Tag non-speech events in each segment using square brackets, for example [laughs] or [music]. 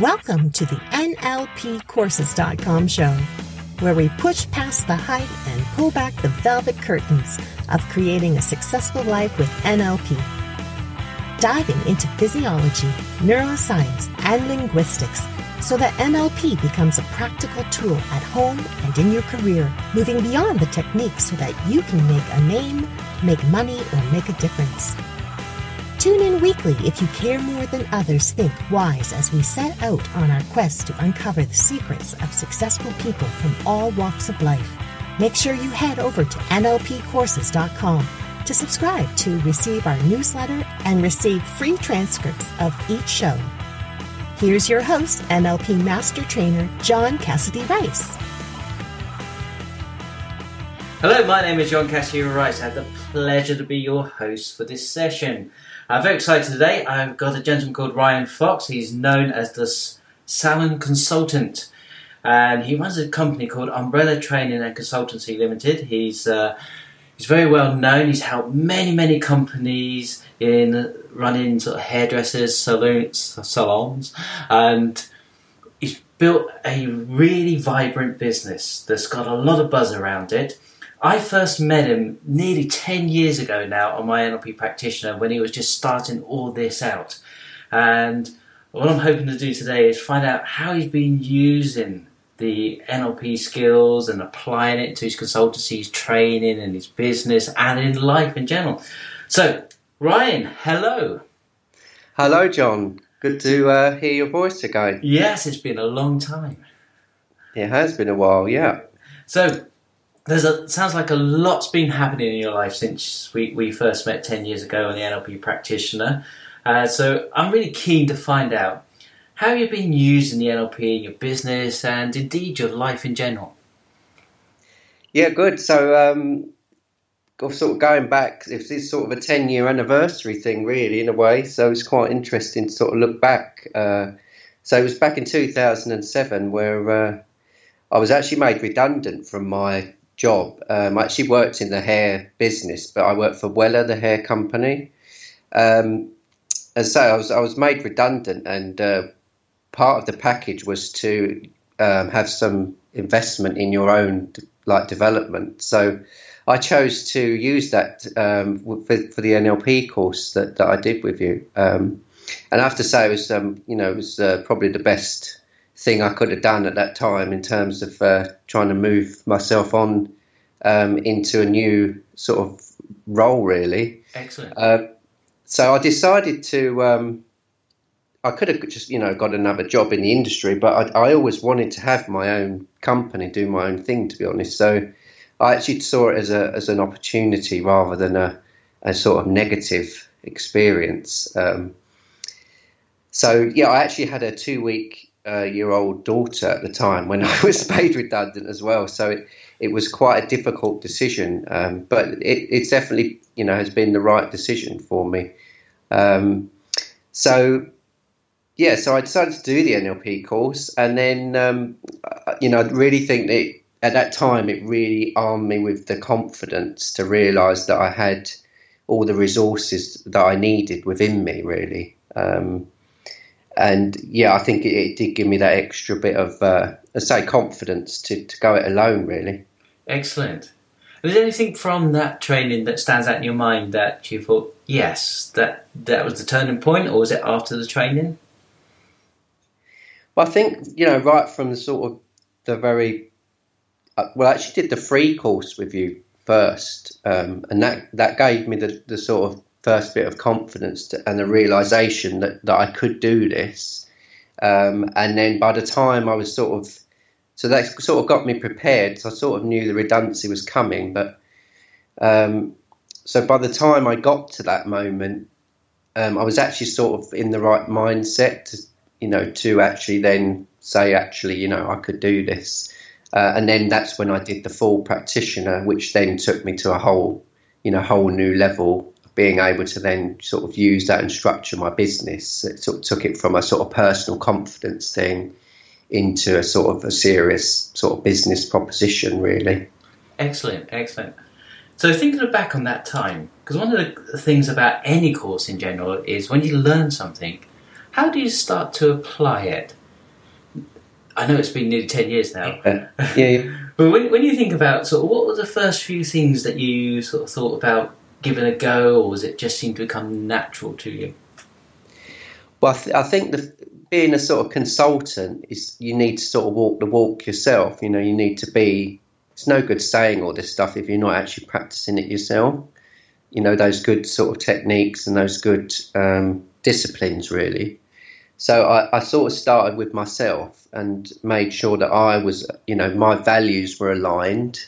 Welcome to the NLPcourses.com show, where we push past the hype and pull back the velvet curtains of creating a successful life with NLP. Diving into physiology, neuroscience, and linguistics so that NLP becomes a practical tool at home and in your career, moving beyond the techniques so that you can make a name, make money, or make a difference. Tune in weekly if you care more than others think wise as we set out on our quest to uncover the secrets of successful people from all walks of life. Make sure you head over to NLPcourses.com to subscribe to receive our newsletter and receive free transcripts of each show. Here's your host, NLP Master Trainer John Cassidy Rice. Hello, my name is John Cassidy Rice. I have the pleasure to be your host for this session. I'm very excited today. I've got a gentleman called Ryan Fox. He's known as the Salon Consultant, and he runs a company called Umbrella Training and Consultancy Limited. He's uh, he's very well known. He's helped many many companies in running sort of hairdressers, salons, salons, and he's built a really vibrant business that's got a lot of buzz around it. I first met him nearly 10 years ago now on my NLP practitioner when he was just starting all this out. And what I'm hoping to do today is find out how he's been using the NLP skills and applying it to his consultancy, his training, and his business, and in life in general. So, Ryan, hello. Hello, John. Good to uh, hear your voice again. Yes, it's been a long time. It has been a while, yeah. So, there's a sounds like a lot's been happening in your life since we, we first met 10 years ago on the NLP practitioner. Uh, so I'm really keen to find out how you've been using the NLP in your business and indeed your life in general. Yeah, good. So, um, sort of going back, it's this sort of a 10 year anniversary thing, really, in a way. So it's quite interesting to sort of look back. Uh, so it was back in 2007 where uh, I was actually made redundant from my job. Um, I actually worked in the hair business, but I worked for Wella, the hair company. Um, and so I was, I was made redundant, and uh, part of the package was to um, have some investment in your own like development. So I chose to use that um, for, for, the NLP course that, that I did with you. Um, and I have to say, it was um, you know it was uh, probably the best thing I could have done at that time in terms of uh, trying to move myself on um, into a new sort of role, really. Excellent. Uh, so I decided to. Um, I could have just, you know, got another job in the industry, but I, I, always wanted to have my own company, do my own thing, to be honest. So I actually saw it as a as an opportunity rather than a, a sort of negative experience. Um, so yeah, I actually had a two week year old daughter at the time when [laughs] I was made redundant as well. So it, it was quite a difficult decision, um, but it, it's definitely you know has been the right decision for me. Um, so yeah, so I decided to do the NLP course, and then um, you know I really think that at that time it really armed me with the confidence to realise that I had all the resources that I needed within me really. Um, and yeah, I think it, it, did give me that extra bit of, uh, I say, confidence to, to go it alone, really. Excellent. Was there anything from that training that stands out in your mind that you thought, yes, that that was the turning point, or was it after the training? Well, I think you know, right from the sort of the very uh, well, I actually did the free course with you first, um, and that that gave me the the sort of first bit of confidence to, and the realization that, that I could do this. Um, and then by the time I was sort of, so that sort of got me prepared. So I sort of knew the redundancy was coming. But um, so by the time I got to that moment, um, I was actually sort of in the right mindset to, you know, to actually then say, actually, you know, I could do this. Uh, and then that's when I did the full practitioner, which then took me to a whole, you know, whole new level being able to then sort of use that and structure my business. It sort of took it from a sort of personal confidence thing into a sort of a serious sort of business proposition, really. Excellent, excellent. So thinking back on that time, because one of the things about any course in general is when you learn something, how do you start to apply it? I know it's been nearly ten years now. Yeah, yeah. [laughs] but when, when you think about sort of what were the first few things that you sort of thought about giving a go, or was it just seemed to become natural to you? Well, I, th- I think the, being a sort of consultant is you need to sort of walk the walk yourself. You know, you need to be. It's no good saying all this stuff if you're not actually practicing it yourself. You know those good sort of techniques and those good um, disciplines, really. So I, I, sort of started with myself and made sure that I was, you know, my values were aligned,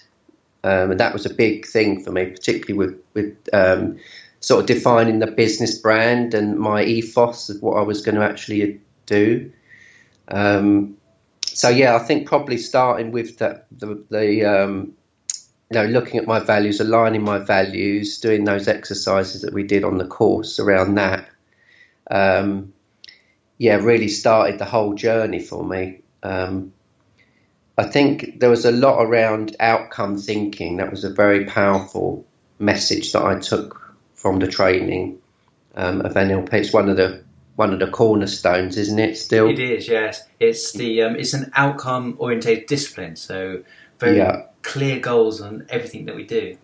um, and that was a big thing for me, particularly with with um, sort of defining the business brand and my ethos of what I was going to actually do. Um, so yeah, I think probably starting with the the, the um, you know looking at my values, aligning my values, doing those exercises that we did on the course around that. Um, yeah, really started the whole journey for me. Um, I think there was a lot around outcome thinking. That was a very powerful message that I took from the training um, of NLP. It's one of the one of the cornerstones, isn't it? Still, it is. Yes, it's the um, it's an outcome oriented discipline. So very yeah. clear goals on everything that we do.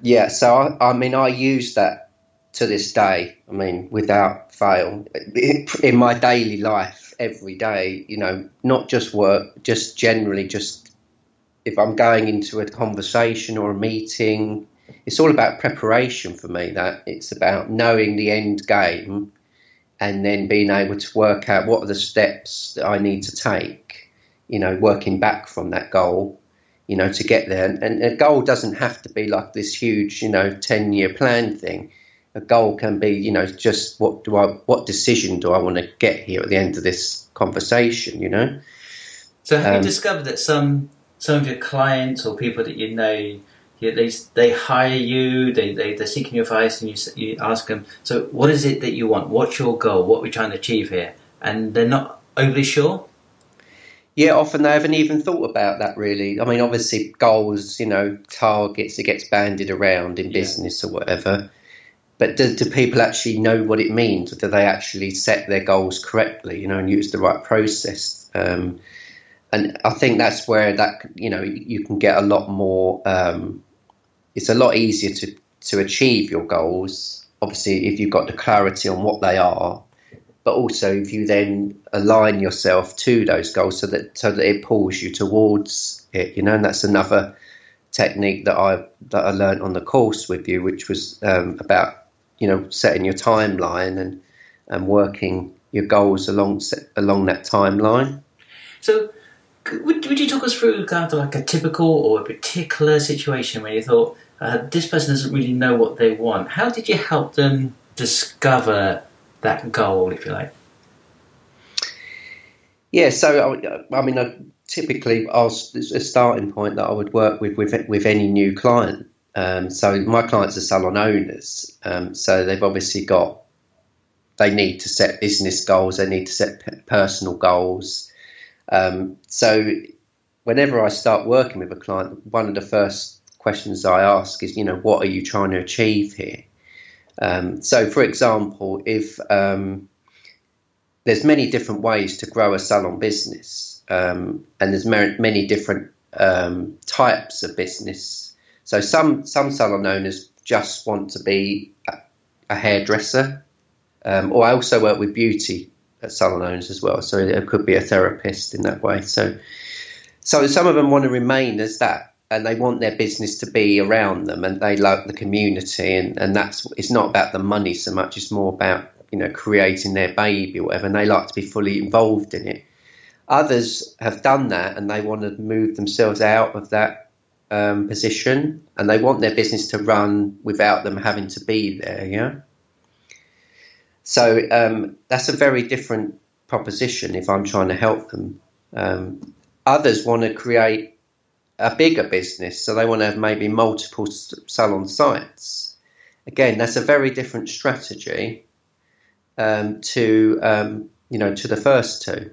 Yeah. So I, I mean, I use that to this day. I mean, without fail, in my daily life, every day. You know, not just work, just generally, just if I'm going into a conversation or a meeting, it's all about preparation for me. That it's about knowing the end game and then being able to work out what are the steps that I need to take, you know, working back from that goal, you know, to get there. And, and a goal doesn't have to be like this huge, you know, 10 year plan thing. A goal can be, you know, just what do I, what decision do I want to get here at the end of this conversation, you know? So have um, you discovered that some, some of your clients or people that you know, yeah, they they hire you, they they they're seeking your advice, and you you ask them. So, what is it that you want? What's your goal? What are we trying to achieve here? And they're not overly sure. Yeah, often they haven't even thought about that really. I mean, obviously, goals, you know, targets, it gets banded around in business or whatever. But do, do, people actually know what it means? Do they actually set their goals correctly, you know, and use the right process? Um, and I think that's where that, you know, you can get a lot more um, it's a lot easier to, to achieve your goals. Obviously, if you've got the clarity on what they are, but also if you then align yourself to those goals so that so that it pulls you towards it, you know, and that's another technique that I that I learned on the course with you, which was um, about you know setting your timeline and and working your goals along along that timeline. So, would, would you talk us through kind of like a typical or a particular situation where you thought, uh, this person doesn't really know what they want. How did you help them discover that goal, if you like? Yeah, so I, I mean, I, typically, I was a starting point that I would work with with, with any new client. Um, so my clients are salon owners, um, so they've obviously got they need to set business goals, they need to set personal goals. Um, so whenever I start working with a client, one of the first questions I ask is, you know, what are you trying to achieve here? Um, so, for example, if um, there's many different ways to grow a salon business, um, and there's many different types of business. So, some some salon owners just want to be a, hairdresser, um, or I also work with beauty at salon owners as well. So, it could be a therapist in that way. So, so some of them want to remain as that and they want their business to be around them and they like the community and, and that's it's not about the money so much it's more about you know creating their baby or whatever and they like to be fully involved in it others have done that and they want to move themselves out of that um, position and they want their business to run without them having to be there yeah so um, that's a very different proposition if i'm trying to help them um, others want to create a bigger business, so they want to have maybe multiple salon sites. Again, that's a very different strategy um, to um, you know to the first two.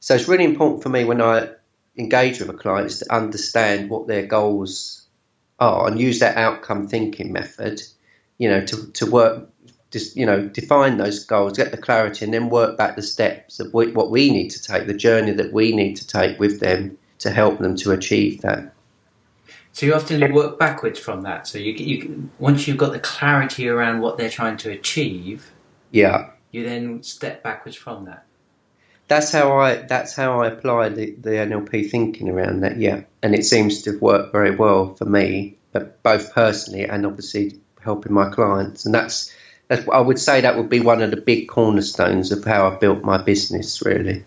So it's really important for me when I engage with a client is to understand what their goals are and use that outcome thinking method. You know, to to work just you know define those goals, get the clarity, and then work back the steps of what we need to take, the journey that we need to take with them to help them to achieve that. So you often work backwards from that. So you, you once you've got the clarity around what they're trying to achieve, yeah, you then step backwards from that. That's how I that's how I apply the, the NLP thinking around that. Yeah, and it seems to have worked very well for me, but both personally and obviously helping my clients. And that's, that's I would say that would be one of the big cornerstones of how I built my business. Really.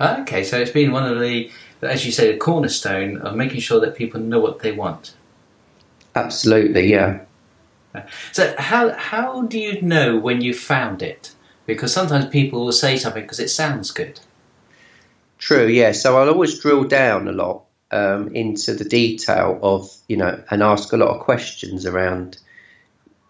Okay, so it's been one of the, as you say, the cornerstone of making sure that people know what they want. Absolutely, yeah. So how how do you know when you found it? Because sometimes people will say something because it sounds good. True, yeah. So I'll always drill down a lot um, into the detail of you know and ask a lot of questions around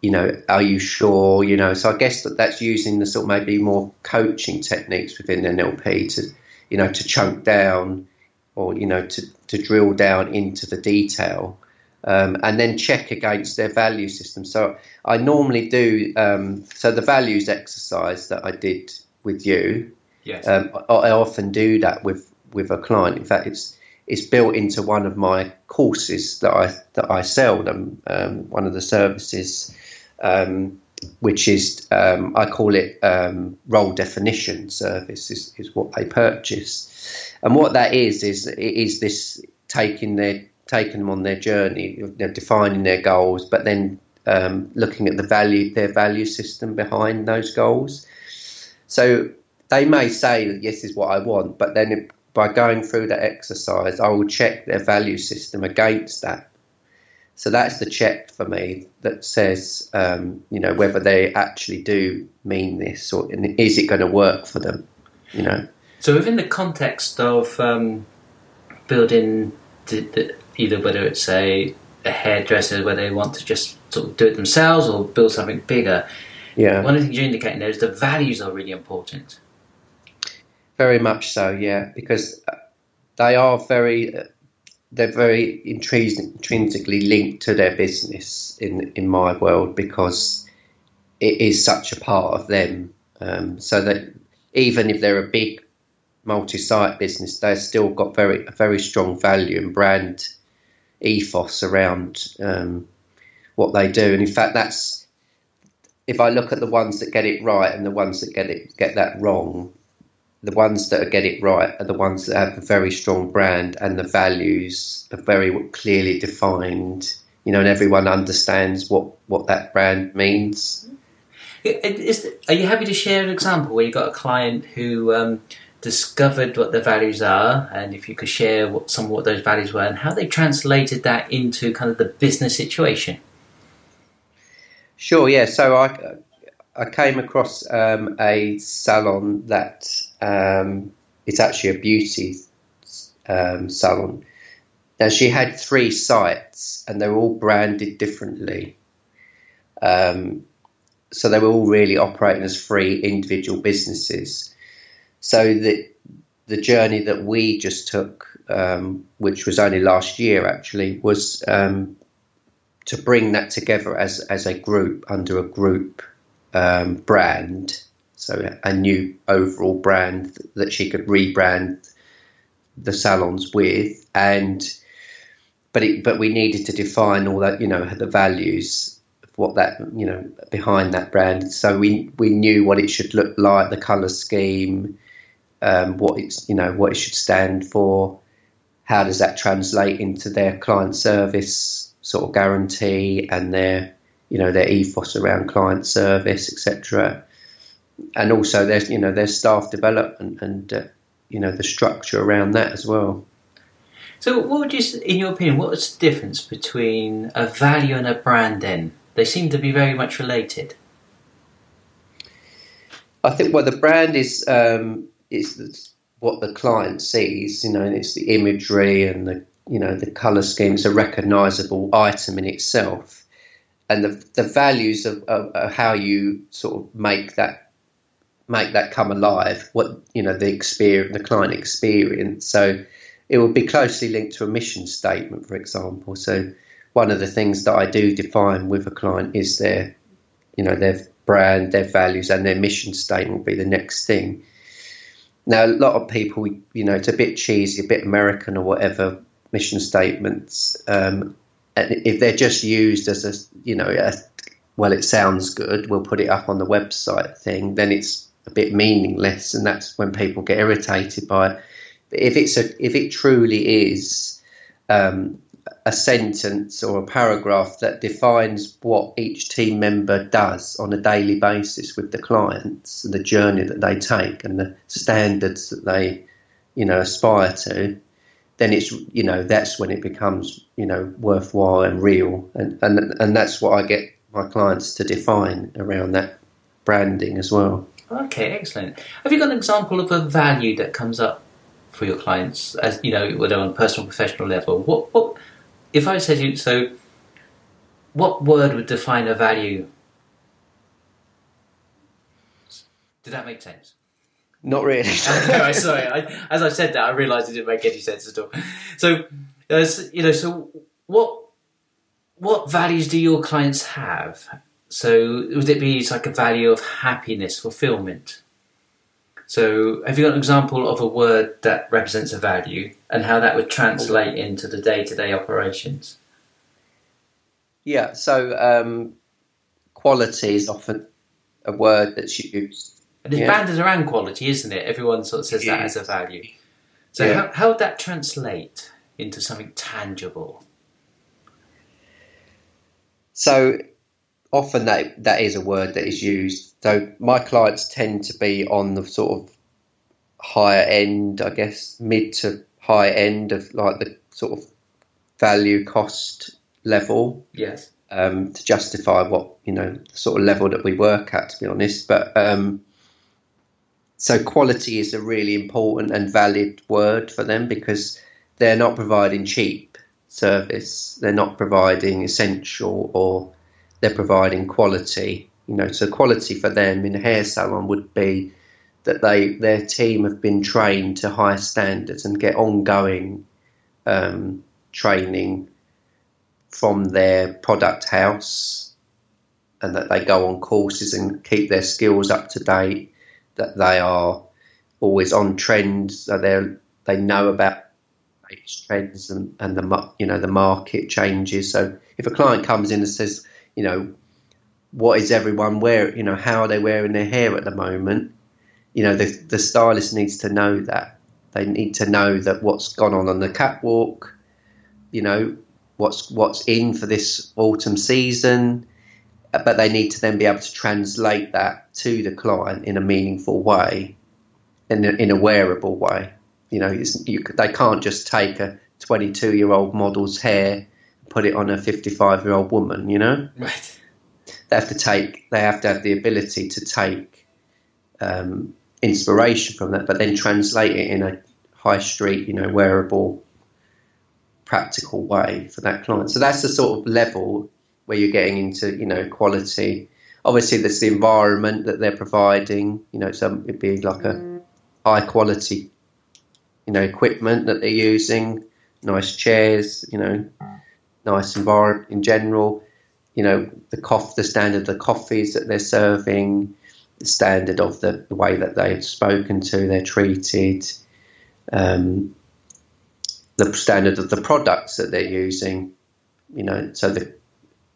you know are you sure you know so I guess that that's using the sort of maybe more coaching techniques within NLP to you know to chunk down or you know to to drill down into the detail um, and then check against their value system. So I normally do. Um, so the values exercise that I did with you, yes. Um, I, I, often do that with with a client. In fact, it's it's built into one of my courses that I that I sell them. Um, one of the services. Um, which is um, I call it role definition service is, is what they purchase, and what that is is is this taking their taking them on their journey, you know, defining their goals, but then um, looking at the value, their value system behind those goals. So they may say that yes, is what I want, but then it, by going through that exercise, I will check their value system against that. So that's the check for me that says, um, you know, whether they actually do mean this or is it going to work for them, you know. So within the context of um, building the, the, either whether it's a, a hairdresser where they want to just sort of do it themselves or build something bigger. Yeah. One of the things you're indicating there is the values are really important. Very much so, yeah, because they are very, they're very intrinsically linked to their business in in my world because it is such a part of them. Um, so that even if they're a big multi-site business, they've still got very a very strong value and brand ethos around um, what they do. And in fact, that's if I look at the ones that get it right and the ones that get it get that wrong, the ones that get it right are the ones that have a very strong brand and the values are very clearly defined. You know, and everyone understands what what that brand means. Is, are you happy to share an example where you got a client who um, discovered what their values are, and if you could share what, some of what those values were and how they translated that into kind of the business situation. Sure. Yeah. So I I came across um, a salon that um, it's actually a beauty um, salon. Now she had three sites, and they're all branded differently. Um, so they were all really operating as free individual businesses. So the the journey that we just took, um, which was only last year actually, was um, to bring that together as as a group under a group um, brand. So a new overall brand that she could rebrand the salons with, and but it, but we needed to define all that you know the values what that you know behind that brand. So we we knew what it should look like, the color scheme, um, what it's you know what it should stand for. How does that translate into their client service sort of guarantee and their you know their ethos around client service, etc. And also there's you know their staff development and uh, you know the structure around that as well. So, what would you, in your opinion, what's the difference between a value and a brand? Then they seem to be very much related. I think well, the brand is um, is what the client sees, you know, and it's the imagery and the you know the color scheme is a recognizable item in itself, and the the values of, of, of, how you sort of make that make that come alive. What you know the experience, the client experience. So it would be closely linked to a mission statement, for example. So one of the things that I do define with a client is their you know their brand, their values, and their mission statement will be the next thing. Now, a lot of people, you know, it's a bit cheesy, a bit American or whatever mission statements. Um, and if they're just used as a, you know, a, well, it sounds good, we'll put it up on the website thing, then it's a bit meaningless, and that's when people get irritated by it. But if it's a, if it truly is um, a sentence or a paragraph that defines what each team member does on a daily basis with the clients and the journey that they take and the standards that they, you know, aspire to, then it's you know that's when it becomes you know worthwhile and real, and and and that's what I get my clients to define around that branding as well. Okay, excellent. Have you got an example of a value that comes up for your clients, as you know, whether on a personal, professional level? What what if I said you so? What word would define a value? Did that make sense? Not really. [laughs] sorry. I, as I said that, I realised it didn't make any sense at all. So, uh, you know, so what what values do your clients have? So, would it be like a value of happiness, fulfillment? So, have you got an example of a word that represents a value and how that would translate into the day to day operations? Yeah, so um, quality is often a word that's used. And it's Yeah. banded around quality, isn't it? Everyone sort of says that as a value. So, Yeah. how, how would that translate into something tangible? So often that that is a word that is used. So my clients tend to be on the sort of higher end, I guess, mid to high end of like the sort of value cost level Yes. um, to justify what you know the sort of level that we work at. To be honest, but um, so quality is a really important and valid word for them because they're not providing cheap service. They're not providing essential or they're providing quality. You know, so quality for them in a hair salon would be that they their team have been trained to high standards and get ongoing um, training from their product house and that they go on courses and keep their skills up to date that they are always on trends that they they know about trends and, and the you know the market changes. So if a client comes in and says you know what is everyone wearing you know how are they wearing their hair at the moment? You know the the stylist needs to know that. They need to know that what's gone on on the catwalk you know what's what's in for this autumn season but they need to then be able to translate that to the client in a meaningful way in a, in a wearable way. You know you, they can't just take a 22 year old model's hair put it on a 55 year old woman you know? Right. They have to take they have to have the ability to take um, inspiration from that but then translate it in a high street you know wearable practical way for that client. So that's the sort of level where you're getting into you know quality. Obviously there's the environment that they're providing you know so it'd be like a high quality you know equipment that they're using nice chairs you know nice environment in general you know the coff the standard of the coffees that they're serving the standard of the, the way that they're spoken to they're treated um, the standard of the products that they're using you know so the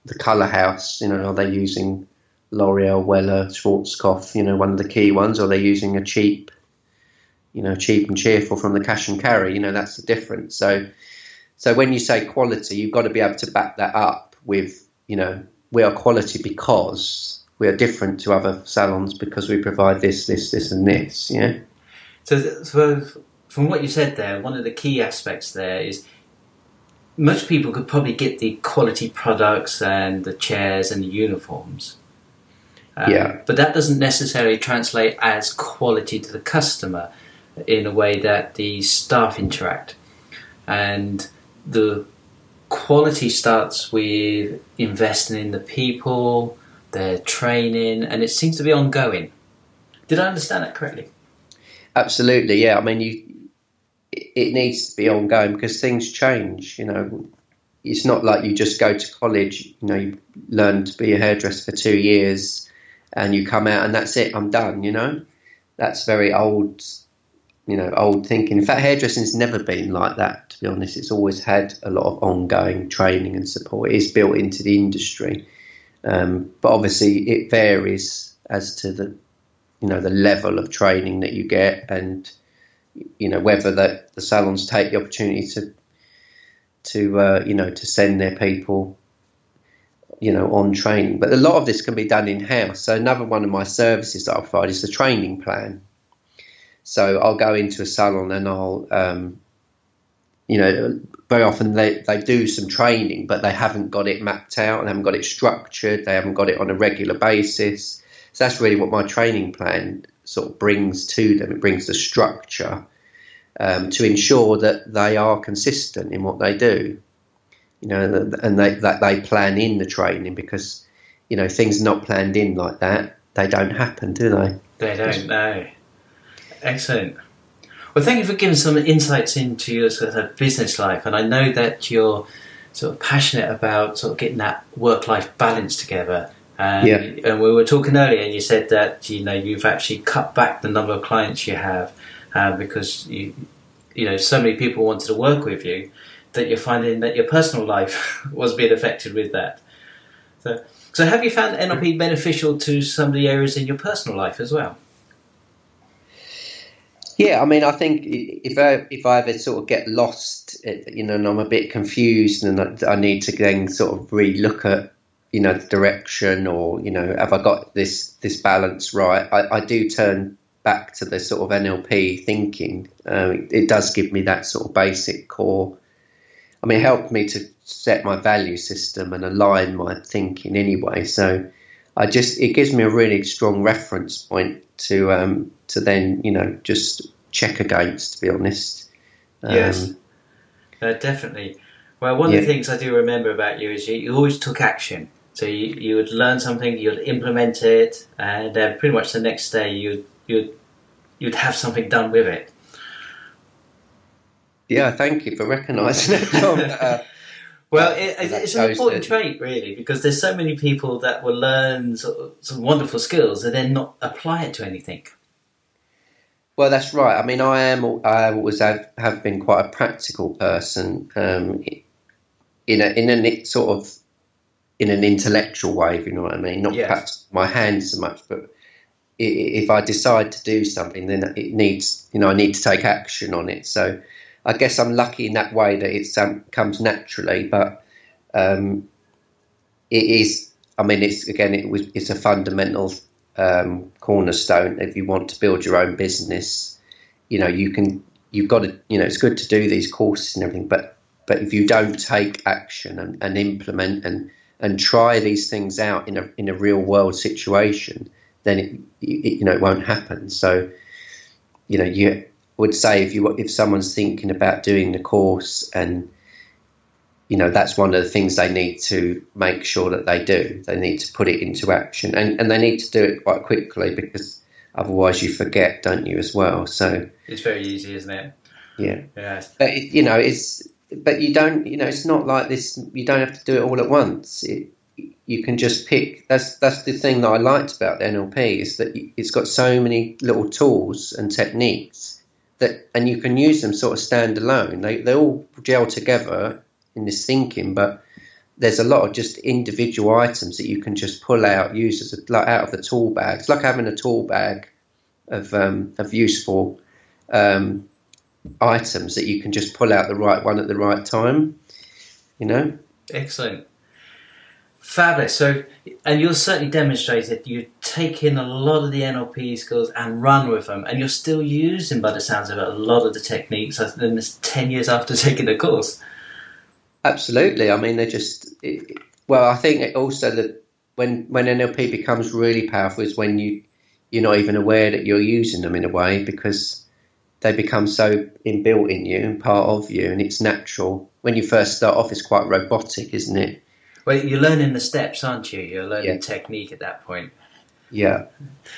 the color house you know are they using L'Oreal Wella Schwarzkopf you know one of the key ones or they're using a cheap you know cheap and cheerful from the cash and carry? You know that's the difference. So so when you say quality you've got to be able to back that up with you know we are quality because we are different to other salons because we provide this this this and this yeah So, so from what you said there, one of the key aspects there is most people could probably get the quality products and the chairs and the uniforms. Um, Yeah. But that doesn't necessarily translate as quality to the customer in a way that the staff interact. And the quality starts with investing in the people, their training, and it seems to be ongoing. Did I understand that correctly? Absolutely, yeah. I mean, you it needs to be ongoing because things change. You know, it's not like you just go to college. You know, you learn to be a hairdresser for two years, and you come out and that's it. I'm done. You know, that's very old. You know, old thinking. In fact, hairdressing's never been like that. To be honest, it's always had a lot of ongoing training and support. It is built into the industry, um, but obviously it varies as to the you know the level of training that you get and you know whether the, the salons take the opportunity to to uh, you know to send their people you know on training but a lot of this can be done in house so another one of my services that i provide is the training plan so i'll go into a salon and i'll um, you know very often they, they do some training but they haven't got it mapped out and haven't got it structured they haven't got it on a regular basis so that's really what my training plan sort of brings to them. It brings the structure um, to ensure that they are consistent in what they do. You know, and they, that they plan in the training because, you know, things not planned in like that, they don't happen, do they? They don't, no. Excellent. Well, thank you for giving some insights into your sort of business life, and I know that you're sort of passionate about sort of getting that work-life balance together. And, yeah. and we were talking earlier, and you said that you know you've actually cut back the number of clients you have uh, because you you know so many people wanted to work with you that you're finding that your personal life [laughs] was being affected with that. So, so have you found NLP beneficial to some of the areas in your personal life as well? Yeah, I mean, I think if I if I ever sort of get lost, you know, and I'm a bit confused, and I, need to then sort of re-look at you know the direction or you know have I got this this balance right? I, I do turn back to the sort of NLP thinking. Um, it, it, does give me that sort of basic core. I mean it helped me to set my value system and align my thinking anyway. So I just it gives me a really strong reference point to um, to then you know just check against to be honest um, yes uh, definitely well, one yeah. of the things I do remember about you is you, you always took action. So you, you would learn something, you'd implement it, and then pretty much the next day you'd you'd you'd have something done with it. Yeah, thank you for recognising it, Tom. [laughs] Uh, well, it, it's an important trait, really, because there's so many people that will learn sort of, some wonderful skills and then not apply it to anything. Well, that's right. I mean, I am. I always have, have been quite a practical person. Um, in a in a sort of in an intellectual way, if you know what I mean. Not yes. perhaps my hands so much, but if I decide to do something, then it needs, you know, I need to take action on it. So I guess I'm lucky in that way that it um, comes naturally, but um, it is. I mean, it's again, it was it's a fundamental um, cornerstone if you want to build your own business. You know, you can you've got to you know it's good to do these courses and everything, but but if you don't take action and, and implement and and try these things out in a in a real world situation, then it, it, you know it won't happen. So, you know, you would say if you if someone's thinking about doing the course and you know that's one of the things they need to make sure that they do. They need to put it into action, and and they need to do it quite quickly because otherwise you forget, don't you, as well? So it's very easy, isn't it? Yeah. Yeah. But it, you know, it's but you don't you know it's not like this you don't have to do it all at once it, you can just pick that's that's the thing that I liked about the NLP is that it's got so many little tools and techniques that and you can use them sort of standalone they they all gel together in this thinking but there's a lot of just individual items that you can just pull out use as a, like out of the tool bag it's like having a tool bag of um, of useful um, items that you can just pull out the right one at the right time. You know. Excellent. Fabulous. So, and you'll certainly demonstrated you take in a lot of the NLP skills and run with them, and you're still using, by the sounds of it, a lot of the techniques. And it's ten years after [laughs] taking the course. Absolutely. I mean, they're just. It, well, I think also that when when NLP becomes really powerful is when you you're not even aware that you're using them in a way because they become so inbuilt in you and part of you, and it's natural. When you first start off, it's quite robotic, isn't it? Well, you're learning the steps, aren't you? You're learning yeah. technique at that point. Yeah.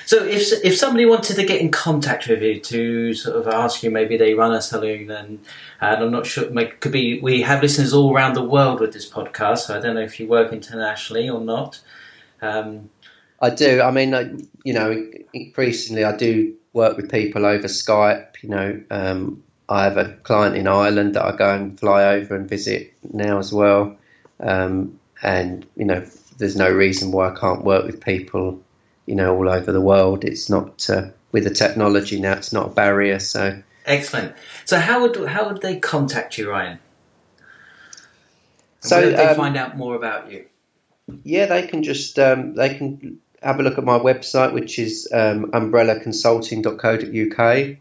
So if if somebody wanted to get in contact with you to sort of ask you, maybe they run a saloon, and and I'm not sure, like, could be we have listeners all around the world with this podcast. So I don't know if you work internationally or not. Um, I do. I mean, I, you know, increasingly I do work with people over Skype. You know, um, I have a client in Ireland that I go and fly over and visit now as well. Um, and you know, there's no reason why I can't work with people, you know, all over the world. It's not uh, with the technology now; it's not a barrier. So excellent. So how would how would they contact you, Ryan? so Where they um, find out more about you? Yeah, they can just um, they can have a look at my website, which is um, umbrellaconsulting.co.uk.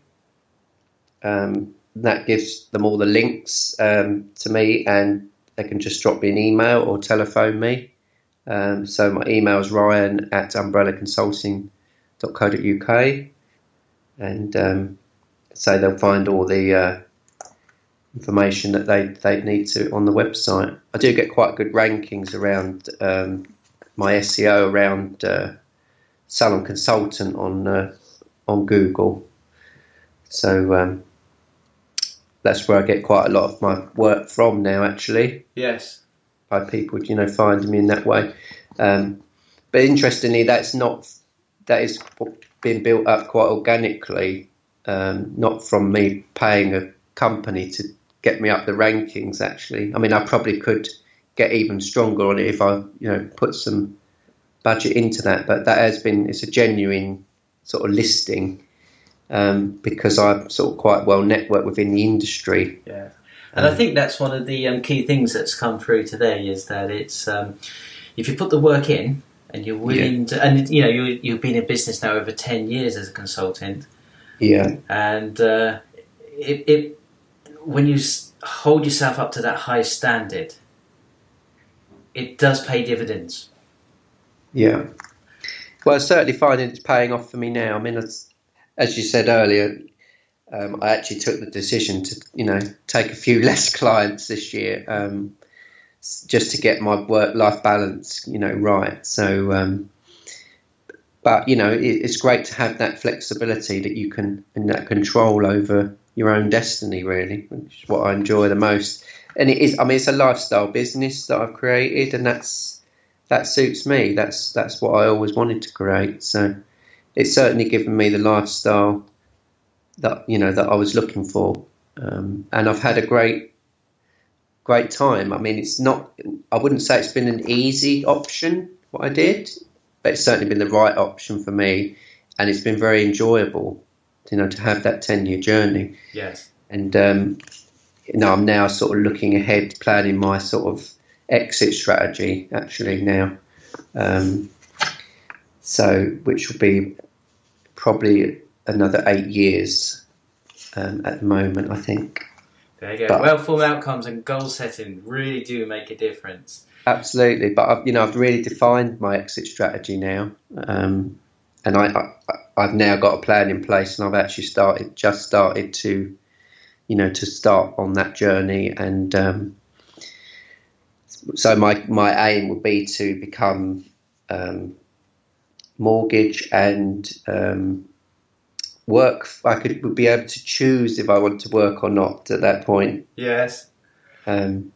Um, that gives them all the links um, to me, and they can just drop me an email or telephone me. Um, so my email is ryan at umbrellaconsulting.co.uk, and um, so they'll find all the uh, information that they they need to on the website. I do get quite good rankings around um, my SEO around uh, salon consultant on uh, on Google. So um, that's where I get quite a lot of my work from now, actually, Yes. by people you know finding me in that way. Um, but interestingly, that's not that is being built up quite organically, um, not from me paying a company to get me up the rankings. Actually, I mean, I probably could get even stronger on it if I you know put some budget into that. But that has been it's a genuine sort of listing um, because I'm sort of quite well networked within the industry. Yeah. And I think that's one of the um, key things that's come through today is that it's um, if you put the work in and you're willing to, and you know you you've been in business now over ten years as a consultant, Yeah, and uh, it, it when you hold yourself up to that high standard, it does pay dividends. yeah. Well, I certainly find it's paying off for me now. I mean, as, as you said earlier, um, I actually took the decision to, you know, take a few [laughs] less clients this year, um, just to get my work-life balance, you know, right. So, um, but you know, it, it's great to have that flexibility that you can and that control over your own destiny, really, which is what I enjoy the most. And it is, I mean, it's a lifestyle business that I've created, and that's that suits me. That's that's what I always wanted to create. So it's certainly given me the lifestyle that you know that I was looking for, um, and I've had a great great time. I mean, it's not. I wouldn't say it's been an easy option what I did, but it's certainly been the right option for me, and it's been very enjoyable. You know, to have that ten year journey Yes. and um, you know, I'm now sort of looking ahead, planning my sort of exit strategy actually now. Um, so, which will be probably another eight years um, at the moment, I think. There you go. But- well formed outcomes and goal setting really do make a difference. Absolutely, but I've, you know, I've really defined my exit strategy now, um, and I, I, I've now got a plan in place, and I've actually started, just started to, you know, to start on that journey, and um, so my my aim would be to become um, mortgage and um, work. I could would be able to choose if I want to work or not at that point. Yes. Um,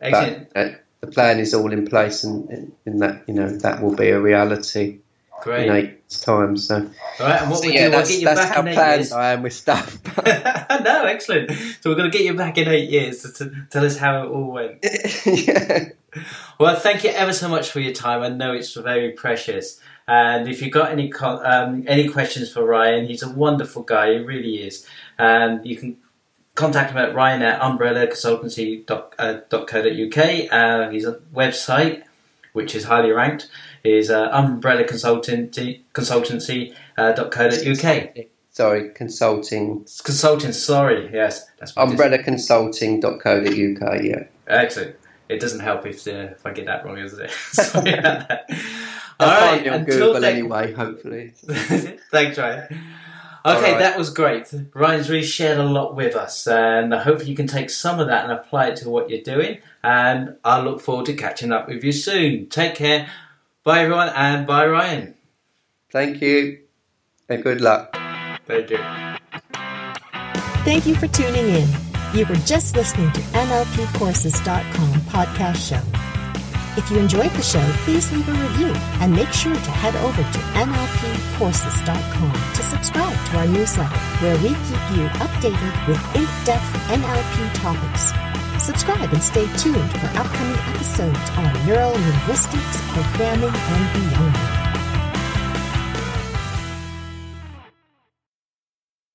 but uh, the plan is all in place, and, that you know that will be a reality Great. in eight years' time. So, All right, and what so we'll yeah, do, we'll get you back in eight planned years. I am with stuff. [laughs] [laughs] no, excellent. So we're going to get you back in eight years to, to tell us how it all went. [laughs] yeah. Well, thank you ever so much for your time. I know it's very precious. And if you've got any um, any questions for Ryan, he's a wonderful guy. He really is. And you can contact him at ryan at umbrellaconsultancy.co.uk. Uh, his website, which is highly ranked, is uh, umbrellaconsultancy consultancy.co.uk. Sorry, consulting. Consulting, sorry, yes. That's what it is. Umbrellaconsulting.co.uk. Yeah. Excellent. It doesn't help if, uh, if I get that wrong, does it? [laughs] Sorry about that. I'll All find right, you on until Google then- anyway. Hopefully. [laughs] Thanks, Ryan. Okay, All right. that was great. Ryan's really shared a lot with us, and I hope you can take some of that and apply it to what you're doing. And I look forward to catching up with you soon. Take care. Bye, everyone, and bye, Ryan. Thank you, and good luck. Thank you. Thank you for tuning in. You were just listening to NLPcourses.com podcast show. If you enjoyed the show, please leave a review and make sure to head over to NLPcourses.com to subscribe to our newsletter where we keep you updated with in-depth NLP topics. Subscribe and stay tuned for upcoming episodes on neural linguistics, programming, and beyond.